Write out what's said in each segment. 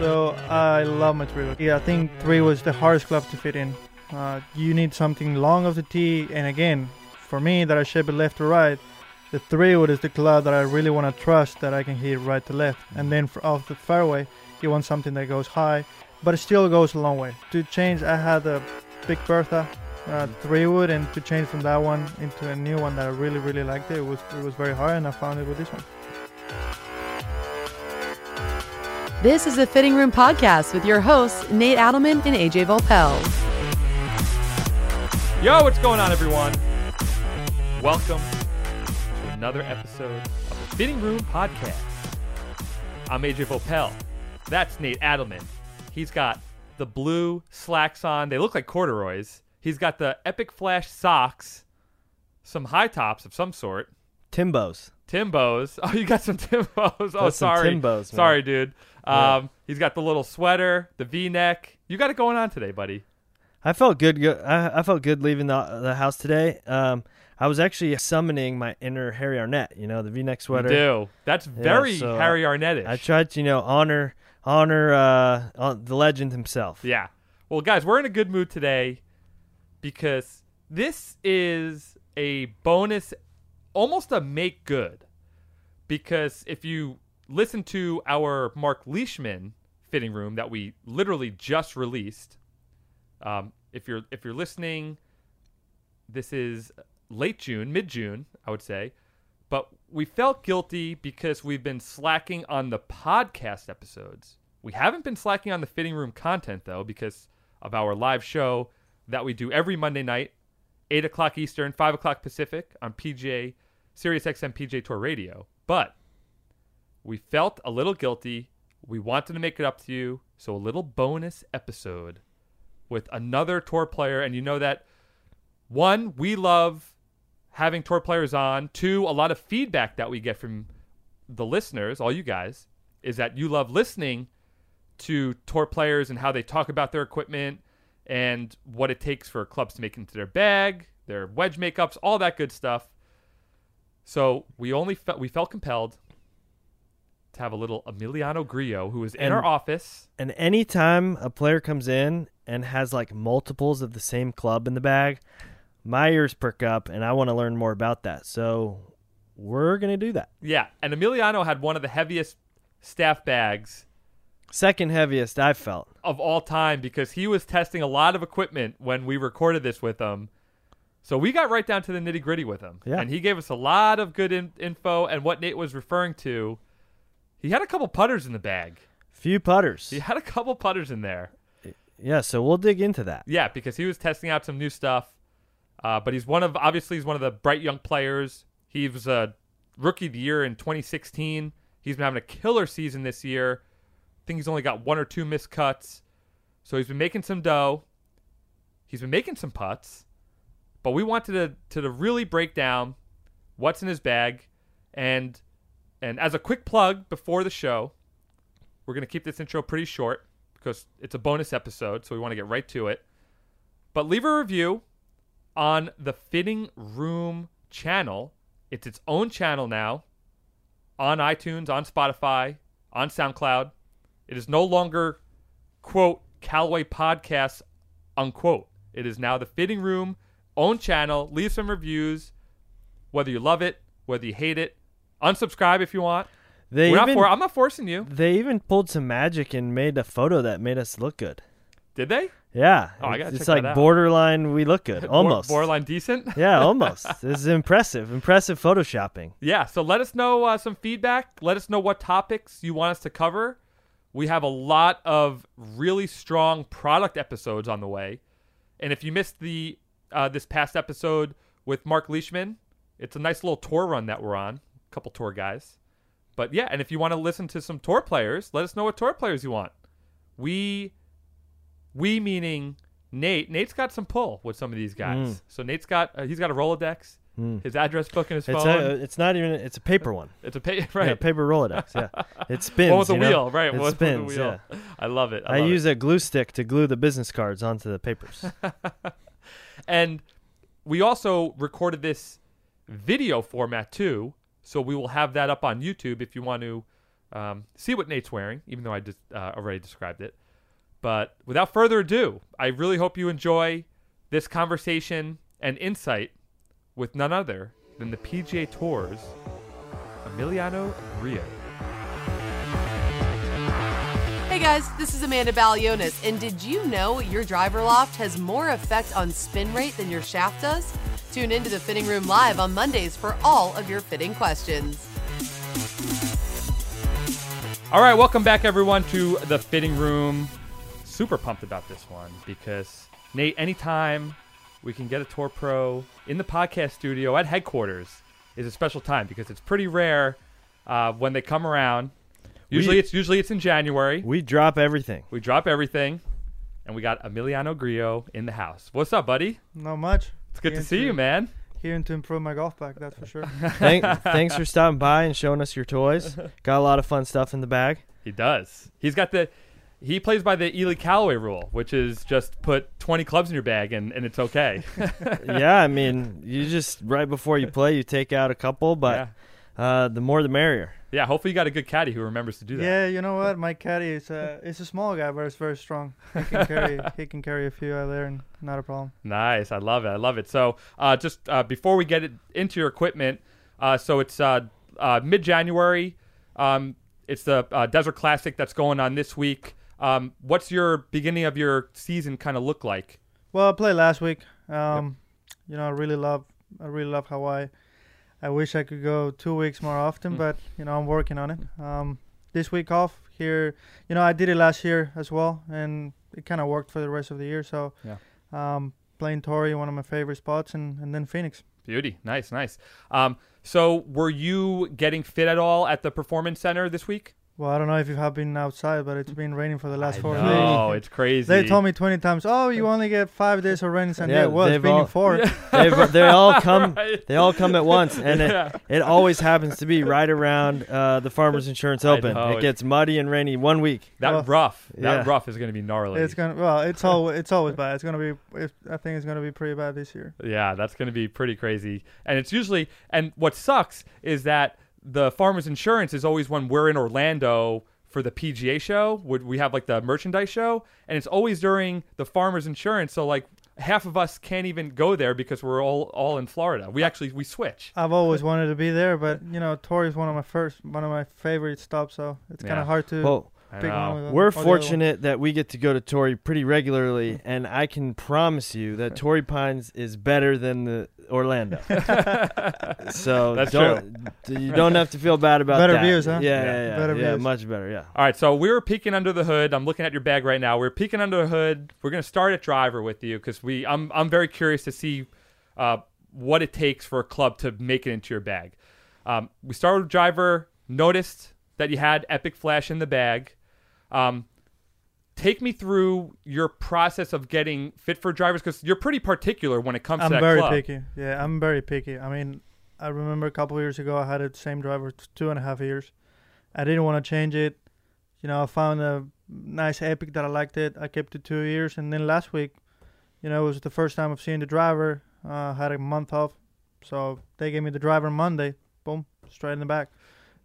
So I love my three. Yeah, I think three was the hardest club to fit in. Uh, you need something long of the tee, and again, for me that I shape it left to right, the three wood is the club that I really want to trust that I can hit right to left. And then for off the fairway, you want something that goes high, but it still goes a long way. To change, I had a Big Bertha uh, three wood, and to change from that one into a new one that I really really liked it, it was it was very hard, and I found it with this one. This is the Fitting Room Podcast with your hosts, Nate Adelman and AJ Voelpel. Yo, what's going on, everyone? Welcome to another episode of the Fitting Room Podcast. I'm AJ Voelpel. That's Nate Adelman. He's got the blue slacks on. They look like corduroys. He's got the Epic Flash socks, some high tops of some sort. Timbos. Timbos. Oh, you got some Timbos. Oh, That's some sorry. Timbos, man. Sorry, dude. Um, Yeah. He's got the little sweater, the V-neck. You got it going on today, buddy. I felt good. go- I, I felt good leaving the the house today. Um, I was actually summoning my inner Harry Arnett. You know, the V-neck sweater. You do. That's very so, uh, Harry Arnettish. I tried to, you know, honor honor uh, hon- the legend himself. Yeah. Well, guys, we're in a good mood today because this is a bonus, almost a make good. Because if you listen to our Mark Leishman fitting room that we literally just released, um, if you're if you're listening, this is late June, mid June, I would say. But we felt guilty because we've been slacking on the podcast episodes. We haven't been slacking on the fitting room content though, because of our live show that we do every Monday night, eight o'clock Eastern, five o'clock Pacific on PGA Sirius XM PGA Tour Radio. But we felt a little guilty. We wanted to make it up to you, so a little bonus episode with another tour player, and you know that one, we love having tour players on. Two, a lot of feedback that we get from the listeners, all you guys, is that you love listening to tour players and how they talk about their equipment and what it takes for clubs to make into their bag, their wedge makeups, all that good stuff. So we only felt we felt compelled to have a little Emiliano Grillo who was in And- our office. And anytime a player comes in and has like multiples of the same club in the bag, my ears perk up, and I want to learn more about that. So we're gonna do that. Yeah, and Emiliano had one of the heaviest staff bags Second heaviest I've felt. of all time because he was testing a lot of equipment when we recorded this with him. So we got right down to the nitty gritty with him. Yeah. And he gave us a lot of good in- info. And what Nate was referring to, he had a couple putters in the bag. Few putters. He had a couple putters in there. Yeah, so we'll dig into that. Yeah, because he was testing out some new stuff. Uh, but he's one of, obviously, he's one of the bright young players. He was a rookie of the year in 2016. He's been having a killer season this year. Think he's only got one or two missed cuts. So he's been making some dough. He's been making some putts. But we wanted to, to, to really break down what's in his bag. And and as a quick plug before the show, we're to keep this intro pretty short because it's a bonus episode, so we want to get right to it. But leave a review on the Fitting Room channel. It's its own channel now on iTunes, on Spotify, on SoundCloud. It is no longer, quote, Callaway Podcasts, unquote. It is now the Fitting Room own channel. Leave some reviews, whether you love it, whether you hate it. Unsubscribe if you want. They We're not even for, I'm not forcing you. they even pulled some magic and made a photo that made us look good. Did they? Yeah, Oh, I gotta it's check like that out. borderline. We look good, almost. borderline decent. yeah, almost. this is impressive. Impressive photoshopping. Yeah, so let us know uh, some feedback. Let us know what topics you want us to cover. We have a lot of really strong product episodes on the way. And if you missed the uh, this past episode with Mark Leishman, it's a nice little tour run that we're on. A couple tour guys. But yeah, and if you want to listen to some tour players, let us know what tour players you want. We we meaning Nate. Nate's got some pull with some of these guys. Mm. So Nate's got uh, he's got a Rolodex, Mm. his address book in his It's phone. a, it's not even. It's a paper one. It's a Yeah, right. paper Rolodex. Yeah, it spins. one with a you know? wheel, right? It one spins. with a wheel. Yeah. I love it. I, I, love use a glue stick to glue the business cards onto the papers. and we also recorded this video format too, so we will have that up on YouTube if you want to um, see what Nate's wearing, even though I just uh, already described it. But without further ado, I really hope you enjoy this conversation and insight with none other than the PGA Tour's Emiliano Grillo. Hey guys, this is Amanda Balionis, and did you know your driver loft has more effect on spin rate than your shaft does? Tune into the Fitting Room Live on Mondays for all of your fitting questions. All right, welcome back, everyone, to the fitting room. Super pumped about this one because Nate, anytime we can get a tour pro in the podcast studio at headquarters is a special time because it's pretty rare uh, when they come around. Usually, We- it's usually it's in January. We drop everything. We drop everything, and we got Emiliano Grillo in the house. What's up, buddy? Not much. It's good Here to see to- you, man. Here to improve my golf bag, that's for sure. Thank, thanks for stopping by and showing us your toys. Got a lot of fun stuff in the bag. He does. He's got the. He plays by the Ely Callaway rule, which is just put 20 clubs in your bag and, and it's okay. yeah, I mean, you just right before you play, you take out a couple, but yeah. uh, the more the merrier. yeah, hopefully you got a good caddy who remembers to do that. yeah, you know what? My caddy is a is a small guy, but it's very strong. He can carry he can carry a few out there, and not a problem. Nice. I love it. I love it. So, uh, just uh, before we get it into your equipment, uh, so it's uh, uh, mid January. Um, it's the uh, Desert Classic that's going on this week. Um, what's your beginning of your season kind of look like? Well, I played last week. Um, you know, I really love I really love Hawaii. I wish I could go two weeks more often, Mm. but you know, I'm working on it. Um, this week off here, you know, I did it last year as well, and it kind of worked for the rest of the year. So, Yeah. um, playing Torrey, one of my favorite spots, and, and then Phoenix. Beauty. Nice, nice. Um, so, were you getting fit at all at the Performance Center this week? Well, I don't know if you have been outside, but it's been raining for the last I four know, days. Oh, it's crazy. They told me 20 times, oh, you only get five days of rain in San Yeah, Well, it's been all- four. They've, they all come. Right. They all come at once, and it, Yeah. it always happens to be right around uh, the Farmers Insurance Open. know, It gets muddy and rainy one week. That Well, rough. That yeah. rough is going to be gnarly. It's gonna well, it's all it's always bad. It's gonna be. It's, I think it's gonna be pretty bad this year. Yeah, that's going to be pretty crazy. And it's usually, and what sucks is that the Farmers Insurance is always when we're in Orlando for the PGA show. Would we have like the merchandise show, and it's always during the Farmers Insurance. So like half of us can't even go there because we're all all in Florida. We actually we switch. I've always wanted to be there, but you know, Torrey is one of my first, one of my favorite stops. So it's kind of hard to Well, I one. With we're or the other one. fortunate that we get to go to Torrey pretty regularly, and I can promise you that Torrey Pines is better than the Orlando. so That's don't you don't have to feel bad about Better that. views, huh? Yeah, Yeah. yeah, yeah, Better yeah, views. much better. Yeah. All right, so we were peeking under the hood. I'm looking at your bag right now. We're peeking under the hood. We're gonna start at driver with you because we. I'm I'm very curious to see uh, what it takes for a club to make it into your bag. Um, we started with driver. Noticed that you had Epic Flash in the bag. Um, take me through your process of getting fit for drivers because you're pretty particular when it comes to. I'm to that very club. picky. Yeah, I'm very picky. I mean, I remember a couple of years ago, I had the same driver two and a half years. I didn't want to change it. You know, I found a nice Epic that I liked it. I kept it two years, and then last week, you know, it was the first time I've seen the driver. Uh, had a month off, so they gave me the driver Monday. Boom, straight in the back.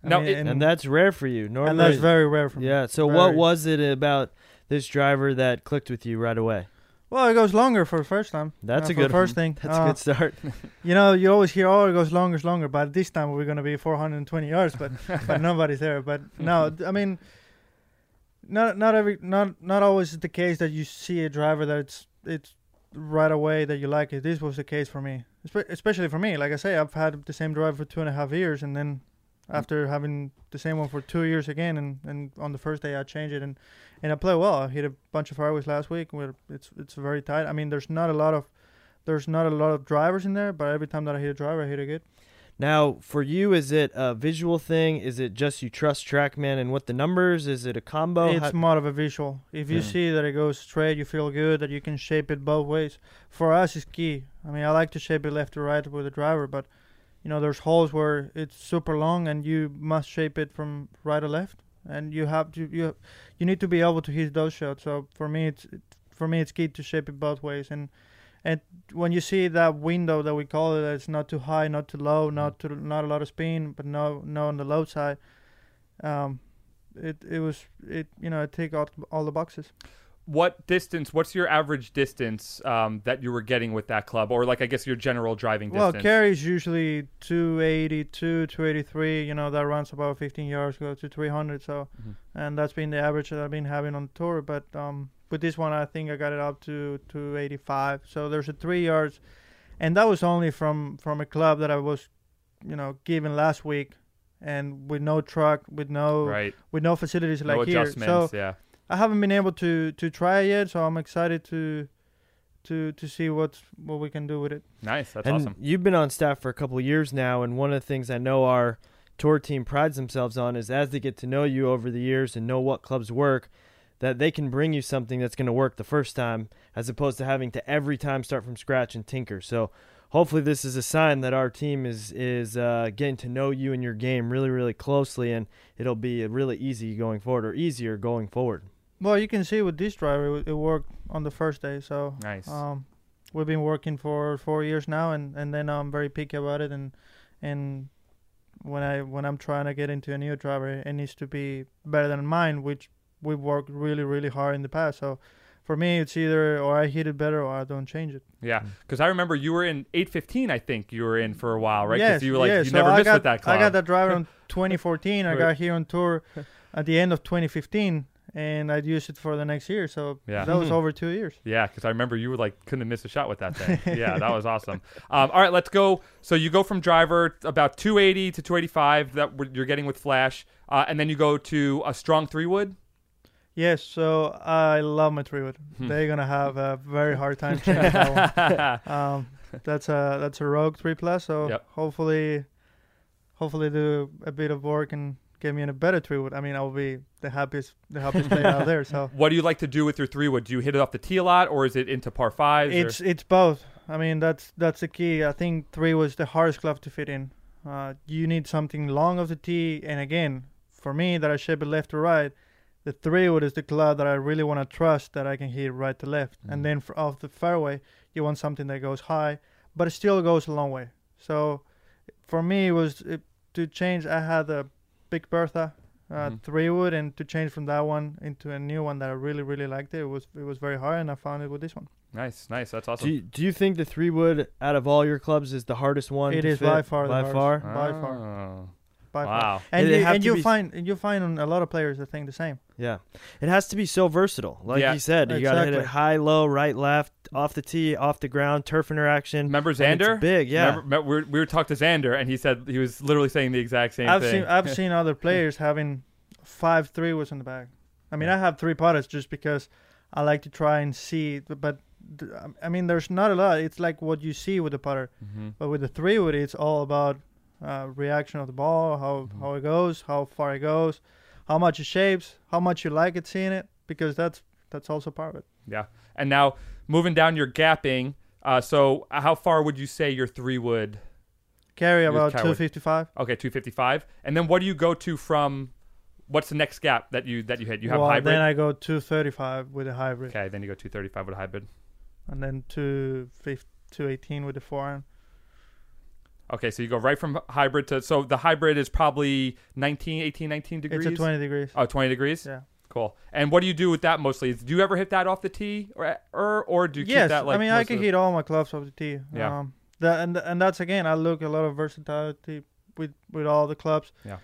I Now, mean, it- and, And that's rare for you. Normally, and that's very rare for me. yeah. So what Very. was it about this driver that clicked with you right away? Well, it goes longer for the first time. That's uh, a for good first thing. That's Uh, a good start. You know, you always hear, "Oh, it goes longer, longer," but this time we're gonna be 420 yards, but but nobody's there. But no, I mean, not not every not not always is the case that you see a driver that it's it's right away that you like it. This was the case for me, Espe- especially for me. Like I say, I've had the same driver for two and a half years, and then Mm. after having the same one for two years again, and, and on the first day I changed it, and and I play well. I hit a bunch of fairways last week. Where it's it's very tight. I mean, there's not a lot of there's not a lot of drivers in there, but every time that I hit a driver, I hit it good. Now, for you, is it a visual thing? Is it just you trust TrackMan and what the numbers? Is it a combo? it's How- more of a visual. If you Yeah. see that it goes straight, you feel good that you can shape it both ways. For us, it's key. I mean, I like to shape it left to right with the driver, but you know, there's holes where it's super long and you must shape it from right to left, and you have to you you need to be able to hit those shots. So for me, it's it, for me it's key to shape it both ways and. And when you see that window that we call it, it's not too high, not too low, not too not a lot of spin, but no no on the low side. Um, it it was it you know it take out all the boxes. What distance? What's your average distance um, that you were getting with that club, or like I guess your general driving Well, distance? carries usually 282, 283. You know that runs about 15 yards, go to 300. So, Mhm. and that's been the average that I've been having on the tour. But um, with this one, I think I got it up to 285. So there's a three yards, and that was only from from a club that I was, you know, given last week, and with no truck, with no right? with no facilities No like here. So yeah. I haven't been able to to try it yet. So I'm excited to to to see what's what we can do with it. Nice. That's and awesome. you've been on staff for a couple of years now, and one of the things I know our tour team prides themselves on is as they get to know you over the years and know what clubs work, that they can bring you something that's going to work the first time, as opposed to having to every time start from scratch and tinker. So hopefully this is a sign that our team is is uh, getting to know you and your game really really closely, and it'll be really easy going forward or easier going forward. Well, you can see with this driver, it- it worked on the first day. So Nice. um, we've been working for four years now, and, and then I'm very picky about it. And and when I when I'm trying to get into a new driver, it needs to be better than mine, which we've worked really really hard in the past. So for me, it's either or I hit it better or I don't change it. Yeah, because I remember you were in 815. I think you were in for a while, right? Yes, you were like yes. you So never I missed got, with that. I got that driver in 2014. I got here on tour at the end of 2015, and I'd used it for the next year. So Yeah. that was over two years. Yeah, because I remember you were like couldn't have missed a shot with that thing. yeah, that was awesome. Um, all right, let's go. So you go from driver about 280 to 285 that you're getting with Flash, uh, and then you go to a strong three wood. Yes, so I love my three wood. Hmm. They're gonna have a very hard time changing that one. Um, that's a that's a Rogue three plus. So Yep. hopefully, hopefully do a bit of work and get me in a better three wood. I mean, I'll be the happiest the happiest player out there. So What do you like to do with your three wood? Do you hit it off the tee a lot, or is it into par fives? or- it's it's both. I mean, that's that's the key. I think three was the hardest club to fit in. Uh, you need something long of the tee, and again, for me, that I shape it left to right. The three wood is the club that I really want to trust that I can hit right to left, Mhm. and then for, off the fairway, you want something that goes high, but it still goes a long way. So, for me, it was it, to change. I had a Big Bertha uh, Mhm. three wood, and to change from that one into a new one that I really really liked. It, it was it was very hard, and I found it with this one. nice, nice. That's awesome. Do you, do you think the three wood out of all your clubs is the hardest one? It to is fit? by far the by hardest. far. by far. By far. Wow. And it you, have and you be- find and you find a lot of players that think the same. Yeah, it has to be so versatile. Like Yeah. you said, you got to hit it high, low, right, left, off the tee, off the ground, turf interaction. Remember And it's Xander? big, yeah. Remember, remember- we, were, we were talking to Xander, and he said he was literally saying the exact same I've thing. seen I've seen other players having five three was in the bag. I mean, Yeah. I have three putters just because I like to try and see. But, but I mean, there's not a lot. It's like what you see with the putter. Mhm. But with the three wood, it's all about uh, reaction of the ball, how Mhm. how it goes, how far it goes, how much it shapes, how much you like it seeing it, because that's that's also part of it. Yeah. And now moving down your gapping. Uh, so how far would you say your three would? Carry about 255. Okay, 255. And then what do you go to from? What's the next gap that you that you hit? You have well, hybrid. then I go 235 with a hybrid, okay, then you go 235 with a hybrid. and then 250, 218 with the four iron. Okay, so you go right from hybrid to so the hybrid is probably 19, 18, 19 degrees. It's a 20 degrees. Oh, 20 degrees. Yeah. Cool. And what do you do with that mostly? Do you ever hit that off the tee, or or, or do you yes, keep that like? I mean I can hit all my clubs off the tee. Yeah. Um, that and and that's again I look a lot of versatility with with all the clubs. Yeah.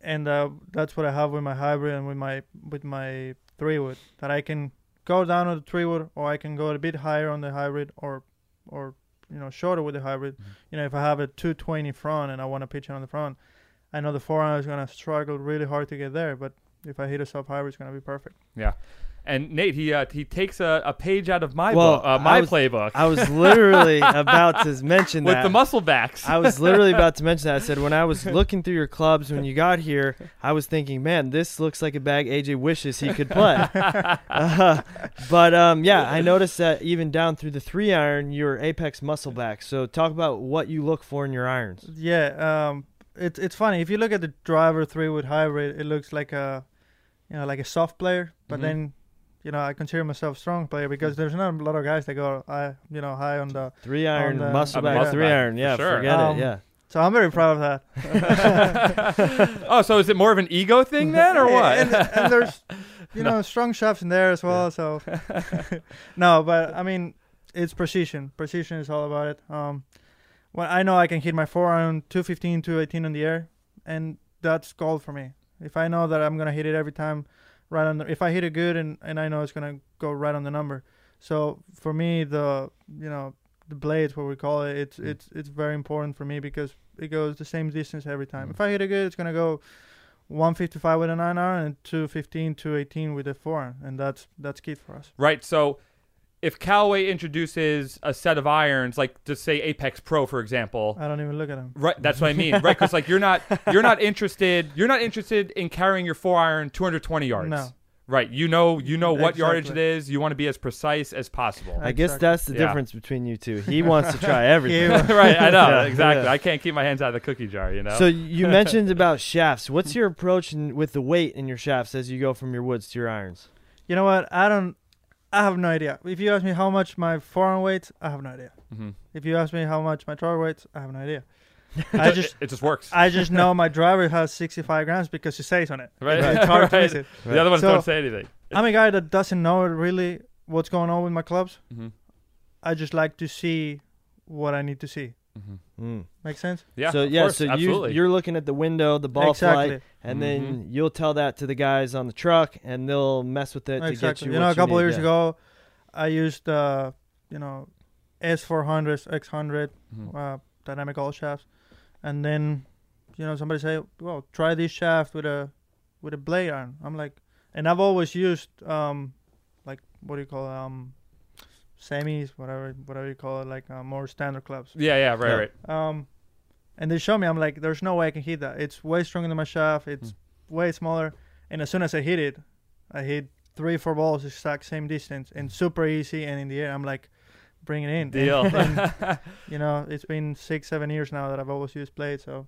And uh, that's what I have with my hybrid and with my with my three wood that I can go down on the three wood or I can go a bit higher on the hybrid or or you know shorter with the hybrid. Mhm. You know if I have a 220 front and I want to pitch it on the front, I know the four iron is gonna struggle really hard to get there, but if I hit a sub hybrid, it's gonna be perfect. And Nate, he uh, he takes a, a page out of my Well, book, uh, my I was- playbook, I was literally about to mention that with the muscle backs. I was literally about to mention that. I said when I was looking through your clubs when you got here, I was thinking, man, this looks like a bag AJ wishes he could play. Uh, but um, yeah, I noticed that even down through the three iron, you're apex muscle back. So talk about what you look for in your irons. Yeah, um, it's it's funny if you look at the driver three wood hybrid, it looks like a, you know, like a soft player. But Mhm. then, you know, I consider myself a strong player because there's not a lot of guys that go, I, you know, high on the. Three iron the- muscle back, muscle three back, iron. Yeah, sure. forget Um, it. Yeah. So I'm very proud of that. oh, so is it more of an ego thing then, or what? and, and there's, you know, strong shafts in there as well. So, no, but I mean, it's precision. Precision is all about it. Um, well, I know I can hit my four iron 215, 218 in the air, and that's gold for me. If I know that I'm gonna hit it every time, right on the, if I hit it good and and I know it's gonna go right on the number. So for me, the you know the blades, what we call it, it's Mm. it's it's very important for me because it goes the same distance every time. Mm. If I hit it good, it's gonna go 155 with a nine iron and 215, 218 with a four iron, and that's that's key for us. Right. So if Callaway introduces a set of irons, like just say Apex Pro, for example, I don't even look at them. right? That's what I mean, right? Because like you're not you're not interested you're not interested in carrying your four iron 220 yards. No. Right. You know you know what yardage it is. You want to be as precise as possible. I guess Exactly. that's the Yeah. difference between you two. He wants to try everything. Right. I know Yeah, exactly. yeah. I can't keep my hands out of the cookie jar. You know. So you mentioned about shafts. What's your approach in, with the weight in your shafts as you go from your woods to your irons? You know what? I don't. I have no idea. If you ask me how much my four iron weights, I have no idea. hmm If you ask me how much my driver weights, I have no idea. I just it, it just works. I just know my driver has 65 grams because it says on it. Right. It's hard to Right. miss it. The other ones So- don't say anything. I'm a guy that doesn't know really what's going on with my clubs. hmm I just like to see what I need to see. Hmm Mm. Make sense? Yeah. so yeah, course, so you absolutely. you're looking at the window, the ball exactly. flight, and Mhm. then you'll tell that to the guys on the truck, and they'll mess with it to get Exactly. you. You know, a couple years yeah. ago, I used uh, you know, S400s, X100, Mhm. uh, Dynamic Gold shafts, and then, you know, somebody say, "Well, try this shaft with a, with a blade iron." I'm like, and I've always used um, like what do you call it? um, semis, whatever, whatever you call it, like uh, more standard clubs. Yeah. Yeah. Right. Yeah. Right. Um, and they show me, I'm like, there's no way I can hit that. It's way stronger than my shaft. It's Hmm. way smaller. And as soon as I hit it, I hit three, four balls exact same distance and super easy. And in the air, I'm like, bring it in. Deal. And, you know, it's been six, seven years now that I've always used blade. So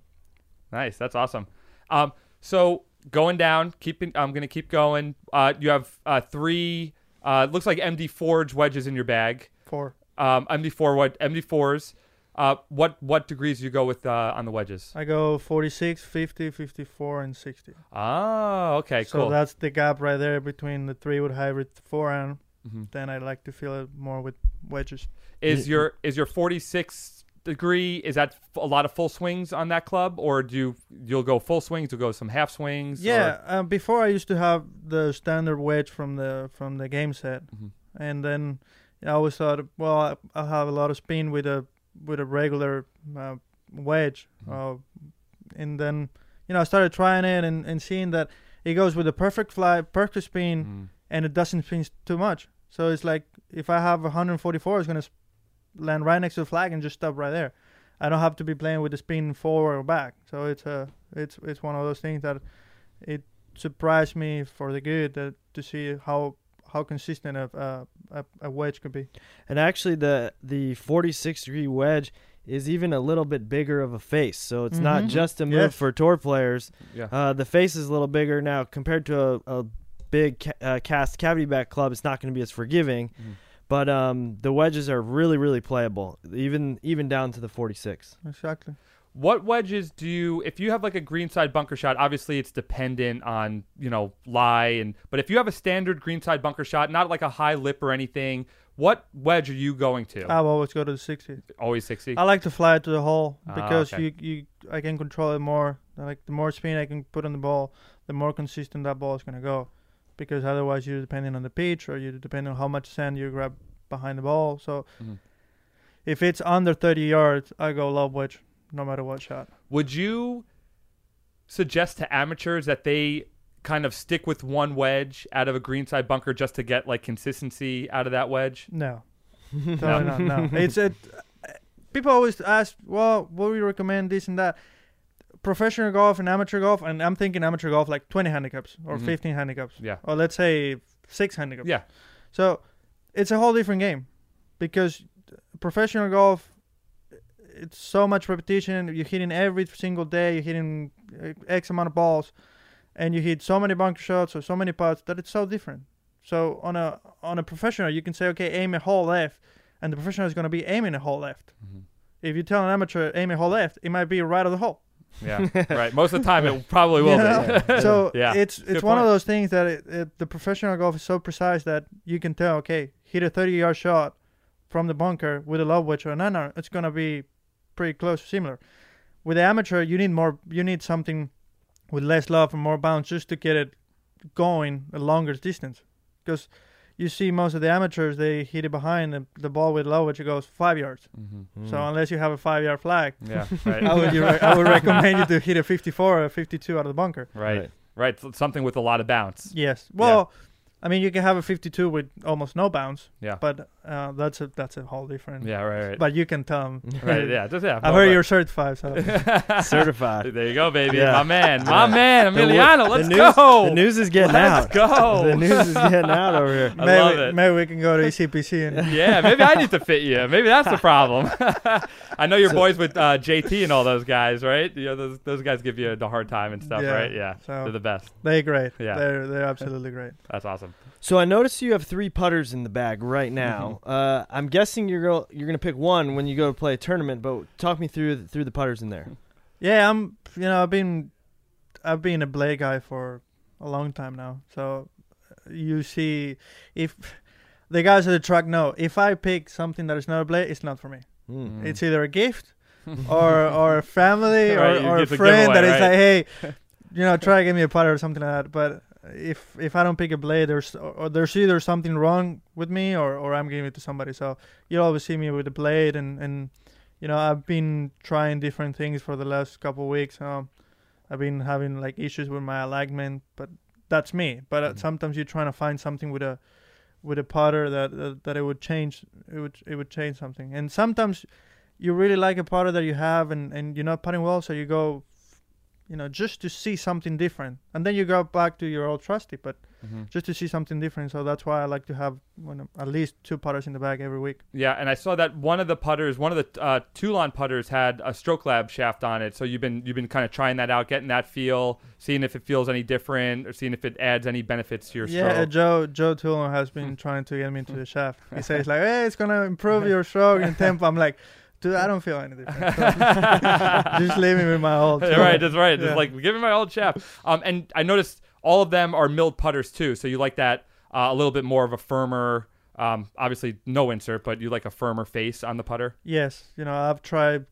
Nice. That's awesome. Um, so going down, keeping. I'm gonna keep going. Uh, you have uh, three. Uh, looks like MD Forge wedges in your bag. four. Um, MD4 what MD fours. Uh, what what degrees do you go with uh, on the wedges? I go 46, 50, 54, and 60. Ah, okay, so cool. So that's the gap right there between the three wood hybrid four iron. Mhm. Then I like to feel it more with wedges. Is Y- your is your 46 degree? Is that a lot of full swings on that club, or do you you'll go full swings? You'll go some half swings? Yeah, um, before I used to have the standard wedge from the from the game set, Mhm. and then I always thought, well, I- I'll have a lot of spin with a with a regular uh, wedge, Mhm. uh, and then you know I started trying it and, and seeing that it goes with a perfect fly, perfect spin, Mm. and it doesn't spin too much. So it's like if I have 144, it's gonna s- land right next to the flag and just stop right there. I don't have to be playing with the spin forward or back. So it's a it's it's one of those things that it surprised me for the good that to see how how consistent a a, a, a wedge could be. And actually, the the 46 degree wedge is even a little bit bigger of a face, so it's not Mhm. just a move Yes. for tour players. Yeah. Uh, the face is a little bigger now compared to a, a big ca- uh, cast cavity back club. It's not going to be as forgiving, Mhm. But um, the wedges are really really playable, even even down to the 46. Exactly. What wedges do you if you have like a greenside bunker shot, obviously it's dependent on, you know, lie and but if you have a standard greenside bunker shot, not like a high lip or anything, what wedge are you going to? I will always go to the 60. Always 60. I like to fly it to the hole Ah, because okay. you you I can control it more. Like the more spin I can put on the ball, the more consistent that ball is gonna go. Because otherwise you're depending on the pitch or you're depending on how much sand you grab behind the ball. So Mhm. if it's under 30 yards, I go lob wedge, no matter what shot. Would you suggest to amateurs that they kind of stick with one wedge out of a greenside bunker just to get like consistency out of that wedge? No, totally not. No, it's it. People always ask, well, what do you recommend this and that? Professional golf and amateur golf, and I'm thinking amateur golf like 20 handicaps or Mhm. 15 handicaps, Yeah. or let's say six handicaps. Yeah. So it's a whole different game because professional golf, it's so much repetition. You're hitting every single day. You're hitting uh, X amount of balls, and you hit so many bunker shots or so many putts that it's so different. So on a on a professional, you can say, okay, aim a hole left, and the professional is going to be aiming a hole left. Mhm. if you tell an amateur aim a hole left, it might be right of the hole. Yeah, right. Most of the time, it probably will Yeah. be. so Yeah. it's Good it's one of those things that it, it, the professional golf is so precise that you can tell. Okay, hit a 30 yard shot from the bunker with a lob wedge or an iron. It's gonna be pretty close, similar. With the amateur, you need more. You need something with less love and more bounce just to get it going a longer distance. Because you see most of the amateurs, they hit it behind the, the ball with low which It goes five yards. Mhm. So unless you have a five yard flag, Yeah, right. I would, you re- I would recommend you to hit a 54 or a 52 out of the bunker. right, Right. right. So something with a lot of bounce. Yes. Well, I mean, you can have a 52 with almost no bounce, Yeah, but uh, that's a that's a whole different. yeah, right, right. But you can tell 'em. right, yeah, just yeah. I've heard you're certified, so Certified. There you go, baby. Yeah. My man, my man, Emiliano. the Let's news, go. The news is getting Let's out. go. The news is getting out over here. I maybe love it. maybe we can go to ECPC and yeah, maybe I need to fit you. Maybe that's the problem. I know you're boys with uh, JT and all those guys, right? You know, those those guys give you the hard time and stuff, Yeah, right? Yeah, so- they're the best. they're great. Yeah. They're they're absolutely great. That's awesome. So I noticed you have three putters in the bag right now. Mm-hmm. Uh, I'm guessing you're go- you're gonna pick one when you go to play a tournament. But talk me through through the putters in there. Yeah, I'm. You know, I've been I've been a blade guy for a long time now. So uh, you see, if the guys at the track know, if I pick something that is not a blade, it's not for me. Mm. It's either a gift or or a family Right, or, or a get the friend that is giveaway, like, hey, you know, try to give me a putter or something like that. But if if I don't pick a blade, there's or, there's either something wrong with me or, or I'm giving it to somebody. So you always see me with a blade and and you know I've been trying different things for the last couple of weeks. Um, I've been having like issues with my alignment, but that's me. But uh, Mhm. sometimes you're trying to find something with a with a putter that that, that it would change it would it would change something. And sometimes you really like a putter that you have and and you're not putting well, so you go you know just to see something different, and then you go back to your old trusty, but Mhm. just to see something different. So that's why I like to have at least two putters in the bag every week. Yeah, and I saw that one of the putters, one of the uh, Toulon putters, had a Stroke Lab shaft on it. So you've been you've been kind of trying that out, getting that feel, seeing if it feels any different, or seeing if it adds any benefits to your Yeah, stroke. Joe Joe Toulon has been trying to get me into the shaft. He says like, "Hey, it's gonna improve your stroke and tempo." I'm like, "Dude, I don't feel anything. just leave me with my old." Yeah, right, that's right. Just Yeah. like give me my old shaft. Um, and I noticed all of them are milled putters too. So you like that uh, a little bit more of a firmer. Um, obviously no insert, but you like a firmer face on the putter. Yes, you know I've tried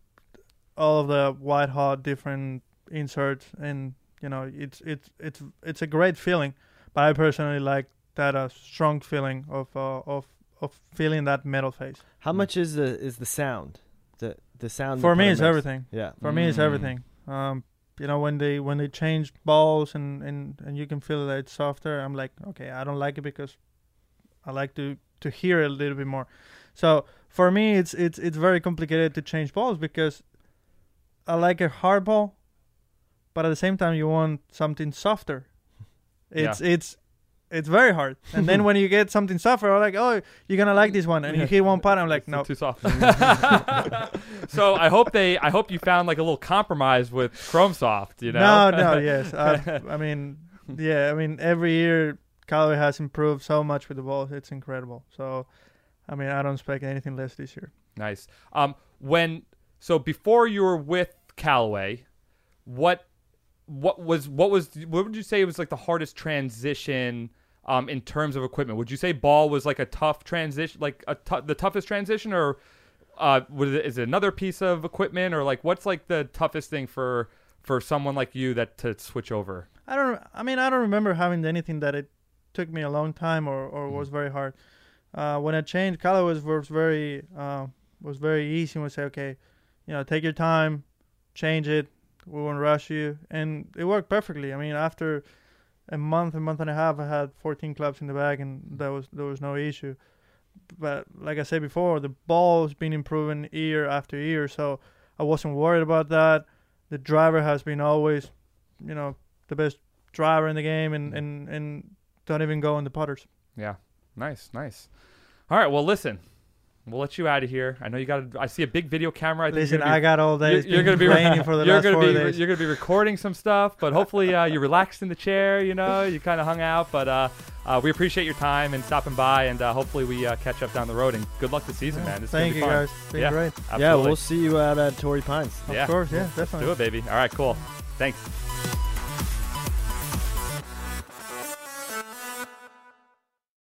all of the white hot different inserts, and you know it's it's it's it's a great feeling. But I personally like that uh, strong feeling of uh, of of feeling that metal face. How much is the is the sound? The the sound. For me, is everything. Yeah. For me, it's Mm. everything. Um, you know when they when they change balls and and and you can feel that it's softer. I'm like, okay, I don't like it because I like to to hear it a little bit more. So for me, it's it's it's very complicated to change balls because I like a hard ball, but at the same time you want something softer. It's it's it's very hard. And then when you get something softer, I'm like, oh, you're gonna like this one, and you hit one putt, I'm like, no. too soft. so I hope they, I hope you found like a little compromise with Chrome Soft. You know? No, no, yes. I, I mean, yeah. I mean, every year Callaway has improved so much with the balls. It's incredible. So, I mean, I don't expect anything less this year. Nice. Um, when so before you were with Callaway, what what was what was what would you say was like the hardest transition um in terms of equipment? Would you say ball was like a tough transition, like a tou- the toughest transition, or uh, was it, is it another piece of equipment, or like what's like the toughest thing for for someone like you that to switch over? I don't. I mean, I don't remember having anything that it took me a long time or, or was very hard. Uh, when I changed, color was, was very uh, was very easy. And we say, okay, you know, take your time, change it. We won't rush you, and it worked perfectly. I mean, after a month, a month and a half, I had 14 clubs in the bag, and there was there was no issue. But like I said before, the ball's been improving year after year, so I wasn't worried about that. The driver has been always, you know, the best driver in the game, and mm. and and don't even go on the putters. Yeah, nice, nice. All right, well, listen, we'll let you out of here. I know you got. I see a big video camera. I think Listen, you're gonna I be, got all day. you're, you're gonna be raining for the you're last gonna four be days. you're gonna be recording some stuff, but hopefully uh, you relaxed in the chair. You know, you kind of hung out, but uh, uh, we appreciate your time and stopping by, and uh, hopefully we uh, catch up down the road. And good luck this season, man. It's gonna Thank be you fun. guys. It's been Yeah. great. Absolutely. Yeah, we'll see you out at Torrey Pines. Of Yeah. course, yeah, Let's definitely. do it, baby. All right, cool. Thanks.